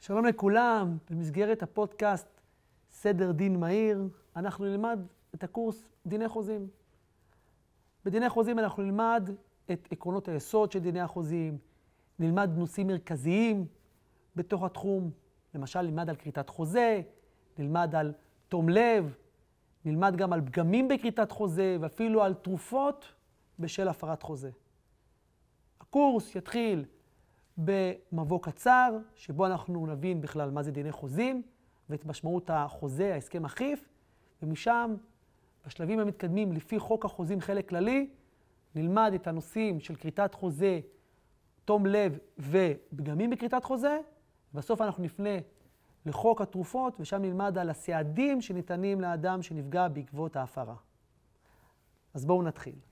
שלום לכולם, במסגרת הפודקאסט סדר דין מהיר, אנחנו נלמד את הקורס דיני חוזים. בדיני חוזים אנחנו נלמד את עקרונות היסוד של דיני החוזים, נלמד נושאים מרכזיים בתוך התחום, למשל נלמד על כריתת חוזה, נלמד על תום לב, נלמד גם על פגמים בכריתת חוזה ואפילו על תרופות בשל הפרת חוזה. הקורס יתחיל במבוא קצר, שבו אנחנו נבין בכלל מה זה דיני חוזים ואת משמעות החוזה, ההסכם אחיף, ומשם, בשלבים המתקדמים לפי חוק החוזים חלק כללי, נלמד את הנושאים של כריתת חוזה, תום לב ופגמים בכריתת חוזה, ובסוף אנחנו נפנה לחוק התרופות, ושם נלמד על הסעדים שניתנים לאדם שנפגע בעקבות ההפרה. אז בואו נתחיל.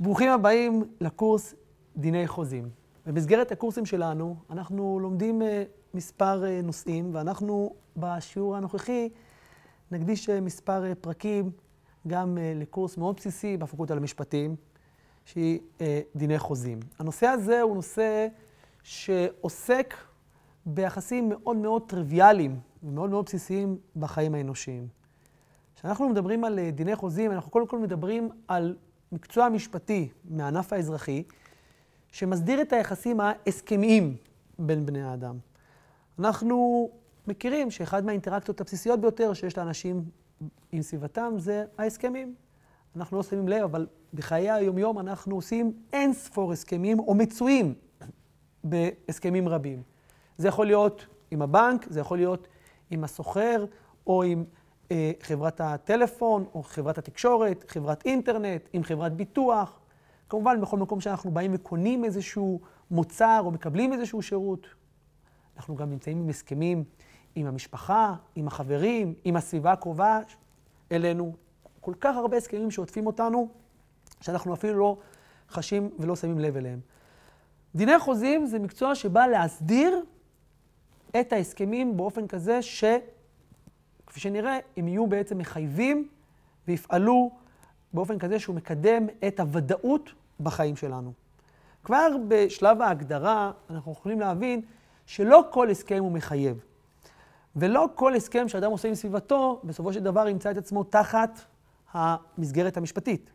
ברוכים הבאים לקורס דיני חוזים. במסגרת הקורסים שלנו אנחנו לומדים אה, מספר אה, נושאים, ואנחנו בשיעור הנוכחי נקדיש אה, מספר פרקים גם לקורס מאוד בסיסי בפקולטה למשפטים, שהיא דיני חוזים. הנושא הזה הוא נושא שעוסק ביחסים מאוד מאוד טריוויאליים ומאוד מאוד בסיסיים בחיים האנושיים. כשאנחנו מדברים על דיני חוזים, אנחנו קודם כל מדברים על מקצוע משפטי מהענף האזרחי, שמסדיר את היחסים ההסכמיים בין בני האדם. אנחנו מכירים שאחד מהאינטראקציות הבסיסיות ביותר שיש לאנשים עם סביבתם זה ההסכמים. אנחנו לא שמים לב, אבל בחיי היומיום אנחנו עושים אין ספור הסכמים או מצויים בהסכמים רבים. זה יכול להיות עם הבנק, זה יכול להיות עם הסוחר, או עם חברת הטלפון, או חברת התקשורת, חברת אינטרנט, עם חברת ביטוח. כמובן, בכל מקום שאנחנו באים וקונים איזשהו מוצר או מקבלים איזשהו שירות, אנחנו גם נמצאים עם הסכמים עם המשפחה, עם החברים, עם הסביבה הקרובה אלינו. כל כך הרבה הסכמים שעוטפים אותנו, שאנחנו אפילו לא חשים ולא שמים לב אליהם. דיני חוזים זה מקצוע שבא להסדיר את ההסכמים באופן כזה ש... כפי שנראה, הם יהיו בעצם מחייבים ויפעלו באופן כזה שהוא מקדם את הוודאות בחיים שלנו. כבר בשלב ההגדרה אנחנו יכולים להבין שלא כל הסכם הוא מחייב. ולא כל הסכם שאדם עושה עם סביבתו, בסופו של דבר ימצא את עצמו תחת המסגרת המשפטית.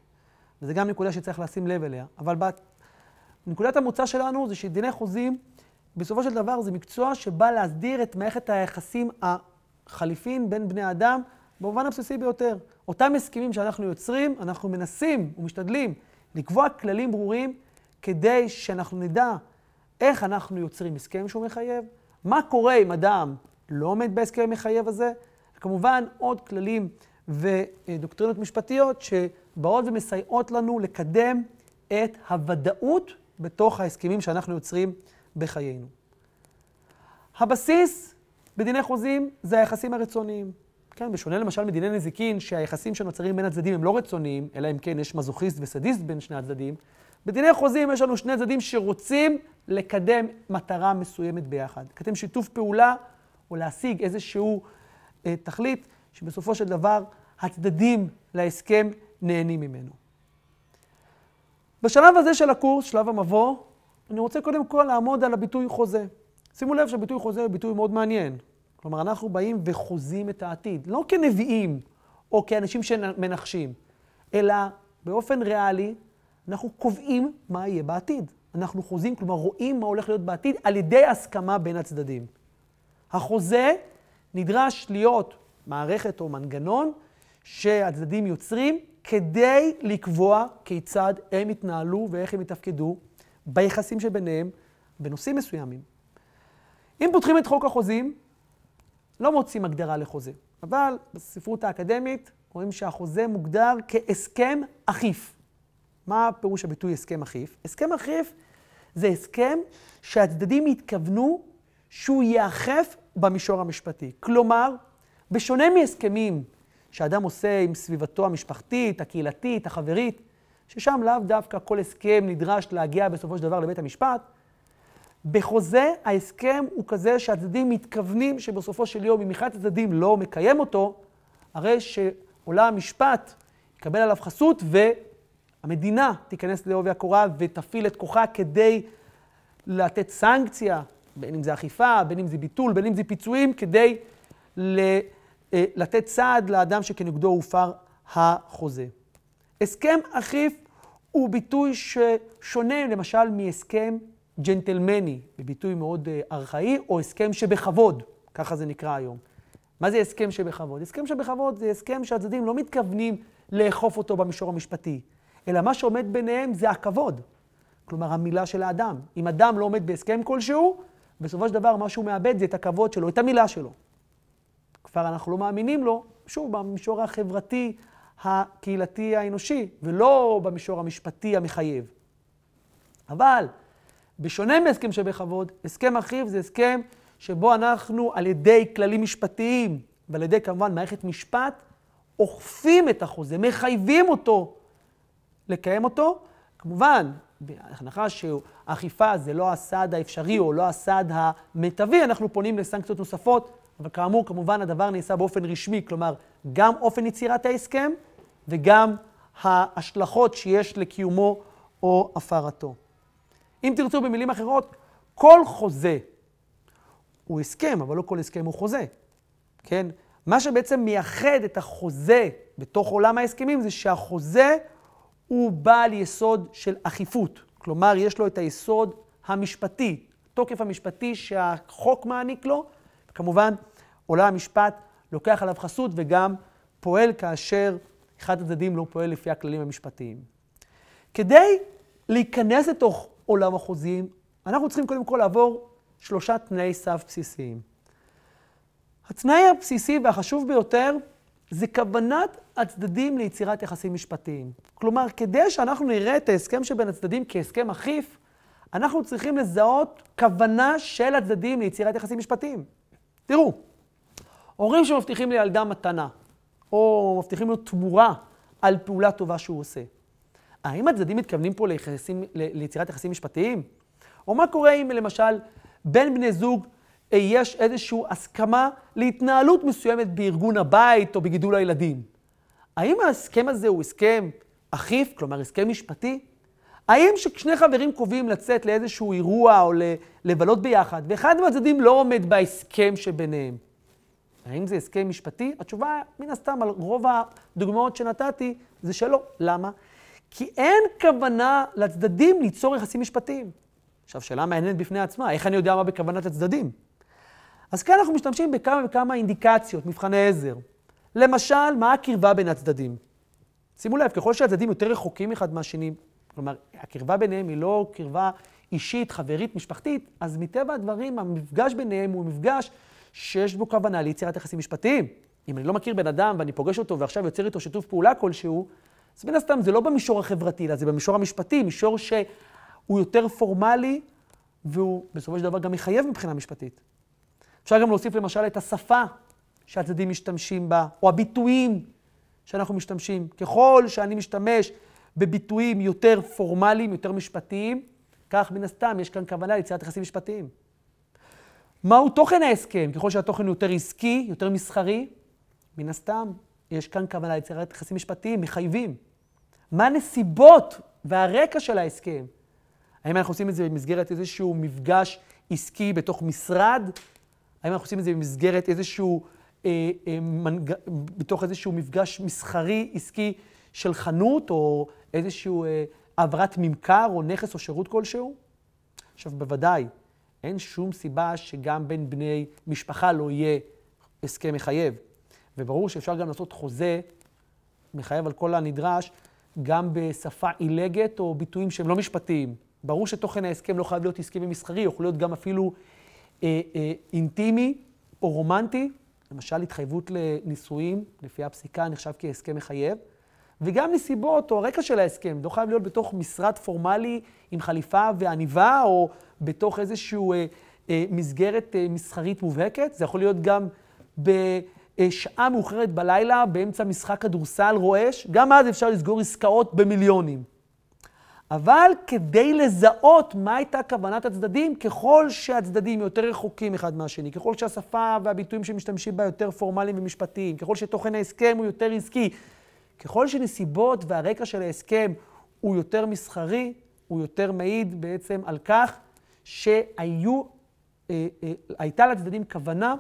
וזו גם נקודה שצריך לשים לב אליה. אבל נקודת המוצא שלנו זה שדיני חוזים, בסופו של דבר זה מקצוע שבא להסדיר את מערכת היחסים חליפין בין בני אדם במובן הבסיסי ביותר. אותם הסכמים שאנחנו יוצרים, אנחנו מנסים ומשתדלים לקבוע כללים ברורים כדי שאנחנו נדע איך אנחנו יוצרים הסכם שהוא מחייב, מה קורה אם אדם לא עומד בהסכם המחייב הזה, וכמובן עוד כללים ודוקטרינות משפטיות שבאות ומסייעות לנו לקדם את הוודאות בתוך ההסכמים שאנחנו יוצרים בחיינו. הבסיס בדיני חוזים זה היחסים הרצוניים. כן, בשונה למשל מדיני נזיקין, שהיחסים שנוצרים בין הצדדים הם לא רצוניים, אלא אם כן יש מזוכיסט וסדיסט בין שני הצדדים, בדיני חוזים יש לנו שני צדדים שרוצים לקדם מטרה מסוימת ביחד. לקדם שיתוף פעולה או להשיג איזשהו אה, תכלית שבסופו של דבר הצדדים להסכם נהנים ממנו. בשלב הזה של הקורס, שלב המבוא, אני רוצה קודם כל לעמוד על הביטוי חוזה. שימו לב שהביטוי חוזה הוא ביטוי מאוד מעניין. כלומר, אנחנו באים וחוזים את העתיד, לא כנביאים או כאנשים שמנחשים, אלא באופן ריאלי, אנחנו קובעים מה יהיה בעתיד. אנחנו חוזים, כלומר רואים מה הולך להיות בעתיד על ידי הסכמה בין הצדדים. החוזה נדרש להיות מערכת או מנגנון שהצדדים יוצרים כדי לקבוע כיצד הם יתנהלו ואיך הם יתפקדו ביחסים שביניהם בנושאים מסוימים. אם פותחים את חוק החוזים, לא מוצאים הגדרה לחוזה. אבל בספרות האקדמית רואים שהחוזה מוגדר כהסכם אכיף. מה פירוש הביטוי הסכם אכיף? הסכם אכיף זה הסכם שהצדדים התכוונו שהוא ייאכף במישור המשפטי. כלומר, בשונה מהסכמים שאדם עושה עם סביבתו המשפחתית, הקהילתית, החברית, ששם לאו דווקא כל הסכם נדרש להגיע בסופו של דבר לבית המשפט, בחוזה ההסכם הוא כזה שהצדדים מתכוונים שבסופו של יום, אם אחד הצדדים לא מקיים אותו, הרי שעולם המשפט יקבל עליו חסות המדינה תיכנס לעובי הקורה ותפעיל את כוחה כדי לתת סנקציה, בין אם זה אכיפה, בין אם זה ביטול, בין אם זה פיצויים, כדי אה, לתת סעד לאדם שכנגדו הופר החוזה. הסכם אכיף הוא ביטוי ששונה למשל מהסכם ג'נטלמני, בביטוי מאוד אה, ארכאי, או הסכם שבכבוד, ככה זה נקרא היום. מה זה הסכם שבכבוד? הסכם שבכבוד זה הסכם שהצדדים לא מתכוונים לאכוף אותו במישור המשפטי, אלא מה שעומד ביניהם זה הכבוד. כלומר, המילה של האדם. אם אדם לא עומד בהסכם כלשהו, בסופו של דבר מה שהוא מאבד זה את הכבוד שלו, את המילה שלו. כבר אנחנו לא מאמינים לו, שוב, במישור החברתי, הקהילתי, האנושי, ולא במישור המשפטי המחייב. אבל, בשונה מהסכם שבכבוד, הסכם אחיו זה הסכם שבו אנחנו על ידי כללים משפטיים ועל ידי כמובן מערכת משפט, אוכפים את החוזה, מחייבים אותו לקיים אותו. כמובן, בהנחה שאכיפה זה לא הסעד האפשרי או לא הסעד המיטבי, אנחנו פונים לסנקציות נוספות, אבל כאמור, כמובן הדבר נעשה באופן רשמי, כלומר, גם אופן יצירת ההסכם וגם ההשלכות שיש לקיומו או הפרתו. אם תרצו במילים אחרות, כל חוזה הוא הסכם, אבל לא כל הסכם הוא חוזה. כן? מה שבעצם מייחד את החוזה בתוך עולם ההסכמים זה שהחוזה הוא בעל יסוד של אכיפות. כלומר, יש לו את היסוד המשפטי, תוקף המשפטי שהחוק מעניק לו. כמובן, עולם המשפט לוקח עליו חסות וגם פועל כאשר אחד הצדדים לא פועל לפי הכללים המשפטיים. כדי להיכנס לתוך עולם החוזים, אנחנו צריכים קודם כל לעבור שלושה תנאי סף בסיסיים. התנאי הבסיסי והחשוב ביותר זה כוונת הצדדים ליצירת יחסים משפטיים. כלומר, כדי שאנחנו נראה את ההסכם שבין הצדדים כהסכם אכיף, אנחנו צריכים לזהות כוונה של הצדדים ליצירת יחסים משפטיים. תראו, הורים שמבטיחים לילדם מתנה, או מבטיחים לו תמורה על פעולה טובה שהוא עושה. האם הצדדים מתכוונים פה ליחסים, ליצירת יחסים משפטיים? או מה קורה אם למשל בין בני זוג אה, יש איזושהי הסכמה להתנהלות מסוימת בארגון הבית או בגידול הילדים? האם ההסכם הזה הוא הסכם אכיף, כלומר הסכם משפטי? האם ששני חברים קובעים לצאת לאיזשהו אירוע או לבלות ביחד, ואחד מהצדדים לא עומד בהסכם שביניהם, האם זה הסכם משפטי? התשובה, מן הסתם, על רוב הדוגמאות שנתתי, זה שלא. למה? כי אין כוונה לצדדים ליצור יחסים משפטיים. עכשיו, שאלה מעניינת בפני עצמה, איך אני יודע מה בכוונת הצדדים? אז כאן אנחנו משתמשים בכמה וכמה אינדיקציות, מבחני עזר. למשל, מה הקרבה בין הצדדים? שימו לב, ככל שהצדדים יותר רחוקים אחד מהשני, כלומר, הקרבה ביניהם היא לא קרבה אישית, חברית, משפחתית, אז מטבע הדברים, המפגש ביניהם הוא מפגש שיש בו כוונה ליצירת יחסים משפטיים. אם אני לא מכיר בן אדם ואני פוגש אותו ועכשיו יוצר איתו שיתוף פעולה כלשהו, אז מן הסתם זה לא במישור החברתי, אלא זה במישור המשפטי, מישור שהוא יותר פורמלי, והוא בסופו של דבר גם מחייב מבחינה משפטית. אפשר גם להוסיף למשל את השפה שהצדדים משתמשים בה, או הביטויים שאנחנו משתמשים. ככל שאני משתמש בביטויים יותר פורמליים, יותר משפטיים, כך מן הסתם יש כאן כוונה ליצירת יחסים משפטיים. מהו תוכן ההסכם? ככל שהתוכן יותר עסקי, יותר מסחרי, מן הסתם יש כאן כוונה ליצירת יחסים משפטיים מחייבים. מה הנסיבות והרקע של ההסכם? האם אנחנו עושים את זה במסגרת איזשהו מפגש עסקי בתוך משרד? האם אנחנו עושים את זה במסגרת איזשהו, אה, אה, מנג... בתוך איזשהו מפגש מסחרי עסקי של חנות, או איזשהו אה, העברת ממכר או נכס או שירות כלשהו? עכשיו, בוודאי, אין שום סיבה שגם בין בני משפחה לא יהיה הסכם מחייב. וברור שאפשר גם לעשות חוזה מחייב על כל הנדרש, גם בשפה עילגת או ביטויים שהם לא משפטיים. ברור שתוכן ההסכם לא חייב להיות עסקי ומסחרי, יכול להיות גם אפילו אה, אה, אינטימי או רומנטי, למשל התחייבות לנישואים, לפי הפסיקה נחשב כהסכם מחייב. וגם נסיבות או הרקע של ההסכם. לא חייב להיות בתוך משרד פורמלי עם חליפה ועניבה, או בתוך איזושהי אה, אה, מסגרת אה, מסחרית מובהקת. זה יכול להיות גם בשעה מאוחרת בלילה, באמצע משחק כדורסל רועש. גם אז אפשר לסגור עסקאות במיליונים. אבל כדי לזהות מה הייתה כוונת הצדדים, ככל שהצדדים יותר רחוקים אחד מהשני, ככל שהשפה והביטויים שמשתמשים בה יותר פורמליים ומשפטיים, ככל שתוכן ההסכם הוא יותר עסקי, ככל שנסיבות והרקע של ההסכם הוא יותר מסחרי, הוא יותר מעיד בעצם על כך שהיו, אה, אה, לצדדים כוונה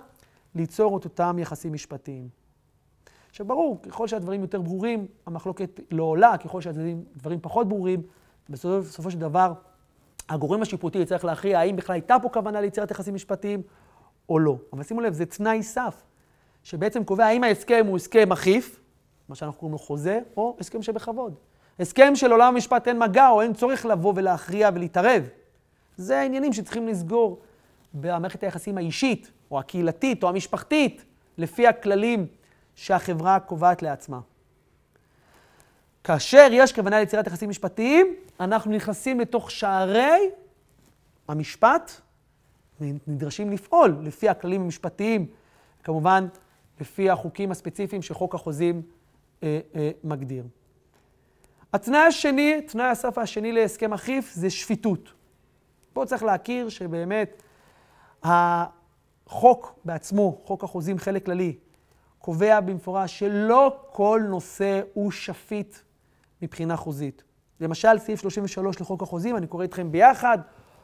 ליצור את אותם יחסים משפטיים. עכשיו ברור, ככל שהדברים יותר ברורים, המחלוקת לא עולה, ככל שהדברים פחות ברורים, בסופו של דבר הגורם השיפוטי יצטרך להכריע האם בכלל הייתה פה כוונה ליצירת יחסים משפטיים או לא. אבל שימו לב, זה תנאי סף, שבעצם קובע האם ההסכם הוא הסכם מחיף, מה שאנחנו קוראים לו חוזה, או הסכם שבכבוד. הסכם של עולם המשפט אין מגע או אין צורך לבוא ולהכריע ולהתערב. זה העניינים שצריכים לסגור במערכת היחסים האישית, או הקהילתית, או המשפחתית, לפי הכללים שהחברה קובעת לעצמה. כאשר יש כוונה ליצירת יחסים משפטיים, אנחנו נכנסים לתוך שערי המשפט, ונדרשים לפעול לפי הכללים המשפטיים, כמובן לפי החוקים הספציפיים שחוק החוזים אה, אה, מגדיר. התנאי השני, תנאי הסף השני להסכם אחיף זה שפיטות. פה צריך להכיר שבאמת החוק בעצמו, חוק החוזים חלק כללי, קובע במפורש שלא כל נושא הוא שפיט מבחינה חוזית. למשל, סעיף 33 לחוק החוזים, אני קורא אתכם ביחד,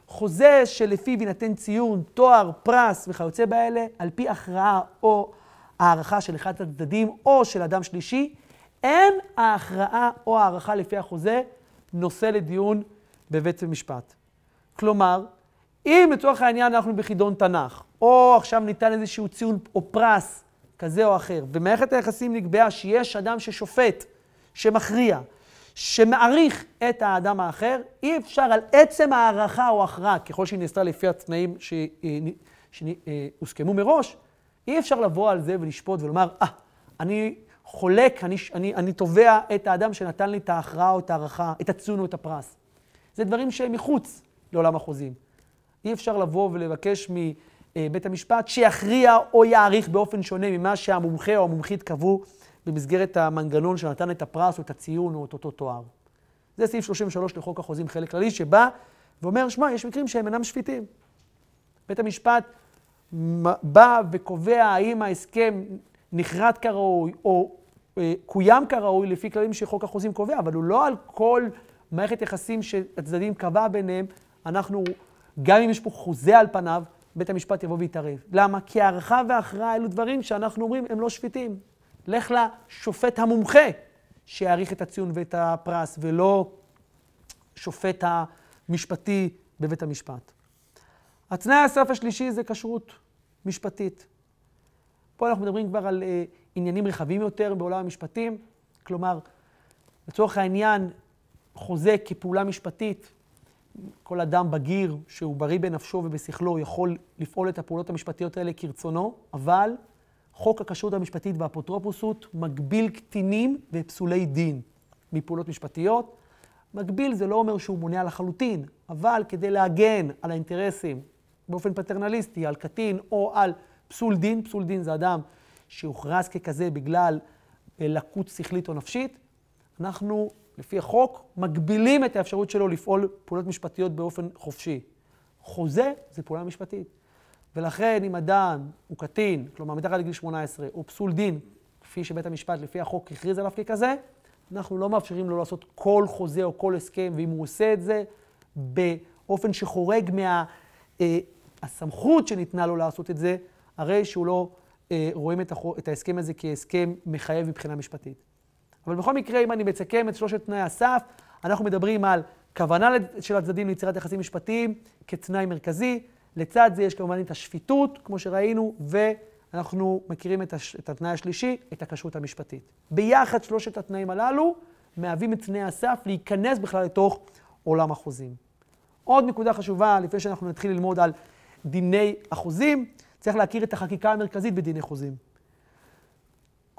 חוזה שלפיו יינתן ציון, תואר, פרס וכיוצא באלה, על פי הכרעה או הערכה של אחד הצדדים או של אדם שלישי, אין ההכרעה או הערכה לפי החוזה נושא לדיון בבית המשפט. כלומר, אם לצורך העניין אנחנו בחידון תנ"ך, או עכשיו ניתן איזשהו ציון או פרס כזה או אחר, ומערכת היחסים נקבעה שיש אדם ששופט, שמכריע, שמעריך את האדם האחר, אי אפשר על עצם הערכה או הכרעה, ככל שהיא נעשתה לפי התנאים שהוסכמו מראש, אי אפשר לבוא על זה ולשפוט ולומר, אה, ah, אני חולק, אני, אני, אני תובע את האדם שנתן לי את ההכרעה או את ההערכה, את הציון או את הפרס. זה דברים שהם מחוץ לעולם החוזים. אי אפשר לבוא ולבקש מבית המשפט שיכריע או יעריך באופן שונה ממה שהמומחה או המומחית קבעו במסגרת המנגנון שנתן את הפרס או את הציון או את אותו תואר. זה סעיף 33 לחוק החוזים חלק כללי, שבא ואומר, שמע, יש מקרים שהם אינם שפיטים. בית המשפט בא וקובע האם ההסכם נכרת כראוי או אה, קוים כראוי לפי כללים שחוק החוזים קובע, אבל הוא לא על כל מערכת יחסים שהצדדים קבע ביניהם, אנחנו, גם אם יש פה חוזה על פניו, בית המשפט יבוא ויתערב. למה? כי הערכה והכרעה אלו דברים שאנחנו אומרים הם לא שפיטים. לך לשופט המומחה שיעריך את הציון ואת הפרס, ולא שופט המשפטי בבית המשפט. התנאי הסף השלישי זה כשרות משפטית. פה אנחנו מדברים כבר על אה, עניינים רחבים יותר בעולם המשפטים, כלומר, לצורך העניין, חוזה כפעולה משפטית, כל אדם בגיר שהוא בריא בנפשו ובשכלו יכול לפעול את הפעולות המשפטיות האלה כרצונו, אבל חוק הכשרות המשפטית והאפוטרופוסות מגביל קטינים ופסולי דין מפעולות משפטיות. מגביל זה לא אומר שהוא מונע לחלוטין, אבל כדי להגן על האינטרסים באופן פטרנליסטי, על קטין או על פסול דין, פסול דין זה אדם שהוכרז ככזה בגלל אה, לקות שכלית או נפשית, אנחנו, לפי החוק, מגבילים את האפשרות שלו לפעול פעולות משפטיות באופן חופשי. חוזה זה פעולה משפטית. ולכן אם אדם הוא קטין, כלומר מתחת לגיל 18, הוא פסול דין, כפי שבית המשפט לפי החוק הכריז עליו ככזה, אנחנו לא מאפשרים לו לעשות כל חוזה או כל הסכם, ואם הוא עושה את זה באופן שחורג מהסמכות מה, אה, שניתנה לו לעשות את זה, הרי שהוא לא אה, רואים את, החו, את ההסכם הזה כהסכם מחייב מבחינה משפטית. אבל בכל מקרה, אם אני מסכם את שלושת תנאי הסף, אנחנו מדברים על כוונה של הצדדים ליצירת יחסים משפטיים כתנאי מרכזי. לצד זה יש כמובן את השפיטות, כמו שראינו, ואנחנו מכירים את, הש... את התנאי השלישי, את הכשרות המשפטית. ביחד שלושת התנאים הללו מהווים את תנאי הסף להיכנס בכלל לתוך עולם החוזים. עוד נקודה חשובה, לפני שאנחנו נתחיל ללמוד על דיני החוזים, צריך להכיר את החקיקה המרכזית בדיני חוזים.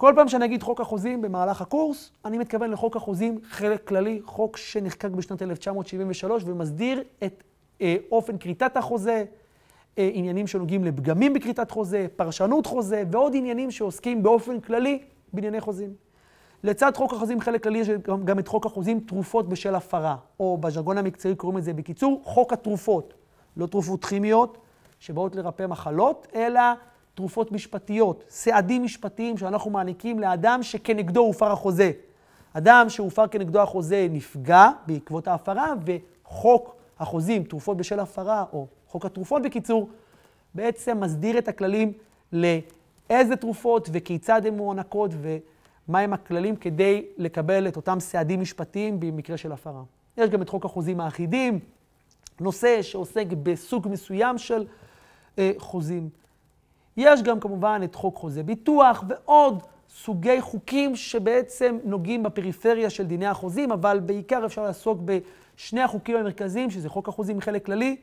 כל פעם שאני אגיד חוק החוזים במהלך הקורס, אני מתכוון לחוק החוזים חלק כללי, חוק שנחקק בשנת 1973 ומסדיר את אה, אופן כריתת החוזה, אה, עניינים שנוגעים לפגמים בכריתת חוזה, פרשנות חוזה ועוד עניינים שעוסקים באופן כללי בענייני חוזים. לצד חוק החוזים חלק כללי יש גם, גם את חוק החוזים תרופות בשל הפרה, או בז'רגון המקצועי קוראים לזה בקיצור חוק התרופות. לא תרופות כימיות שבאות לרפא מחלות, אלא תרופות משפטיות, סעדים משפטיים שאנחנו מעניקים לאדם שכנגדו הופר החוזה. אדם שהופר כנגדו החוזה נפגע בעקבות ההפרה, וחוק החוזים, תרופות בשל הפרה, או חוק התרופות בקיצור, בעצם מסדיר את הכללים לאיזה תרופות וכיצד הן מוענקות ומהם הכללים כדי לקבל את אותם סעדים משפטיים במקרה של הפרה. יש גם את חוק החוזים האחידים, נושא שעוסק בסוג מסוים של אה, חוזים. יש גם כמובן את חוק חוזה ביטוח ועוד סוגי חוקים שבעצם נוגעים בפריפריה של דיני החוזים, אבל בעיקר אפשר לעסוק בשני החוקים המרכזיים, שזה חוק החוזים מחלק כללי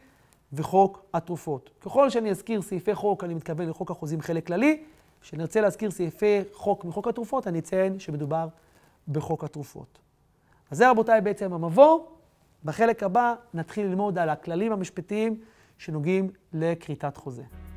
וחוק התרופות. ככל שאני אזכיר סעיפי חוק, אני מתכוון לחוק החוזים חלק כללי. כשנרצה להזכיר סעיפי חוק מחוק התרופות, אני אציין שמדובר בחוק התרופות. אז זה רבותיי בעצם המבוא. בחלק הבא נתחיל ללמוד על הכללים המשפטיים שנוגעים לכריתת חוזה.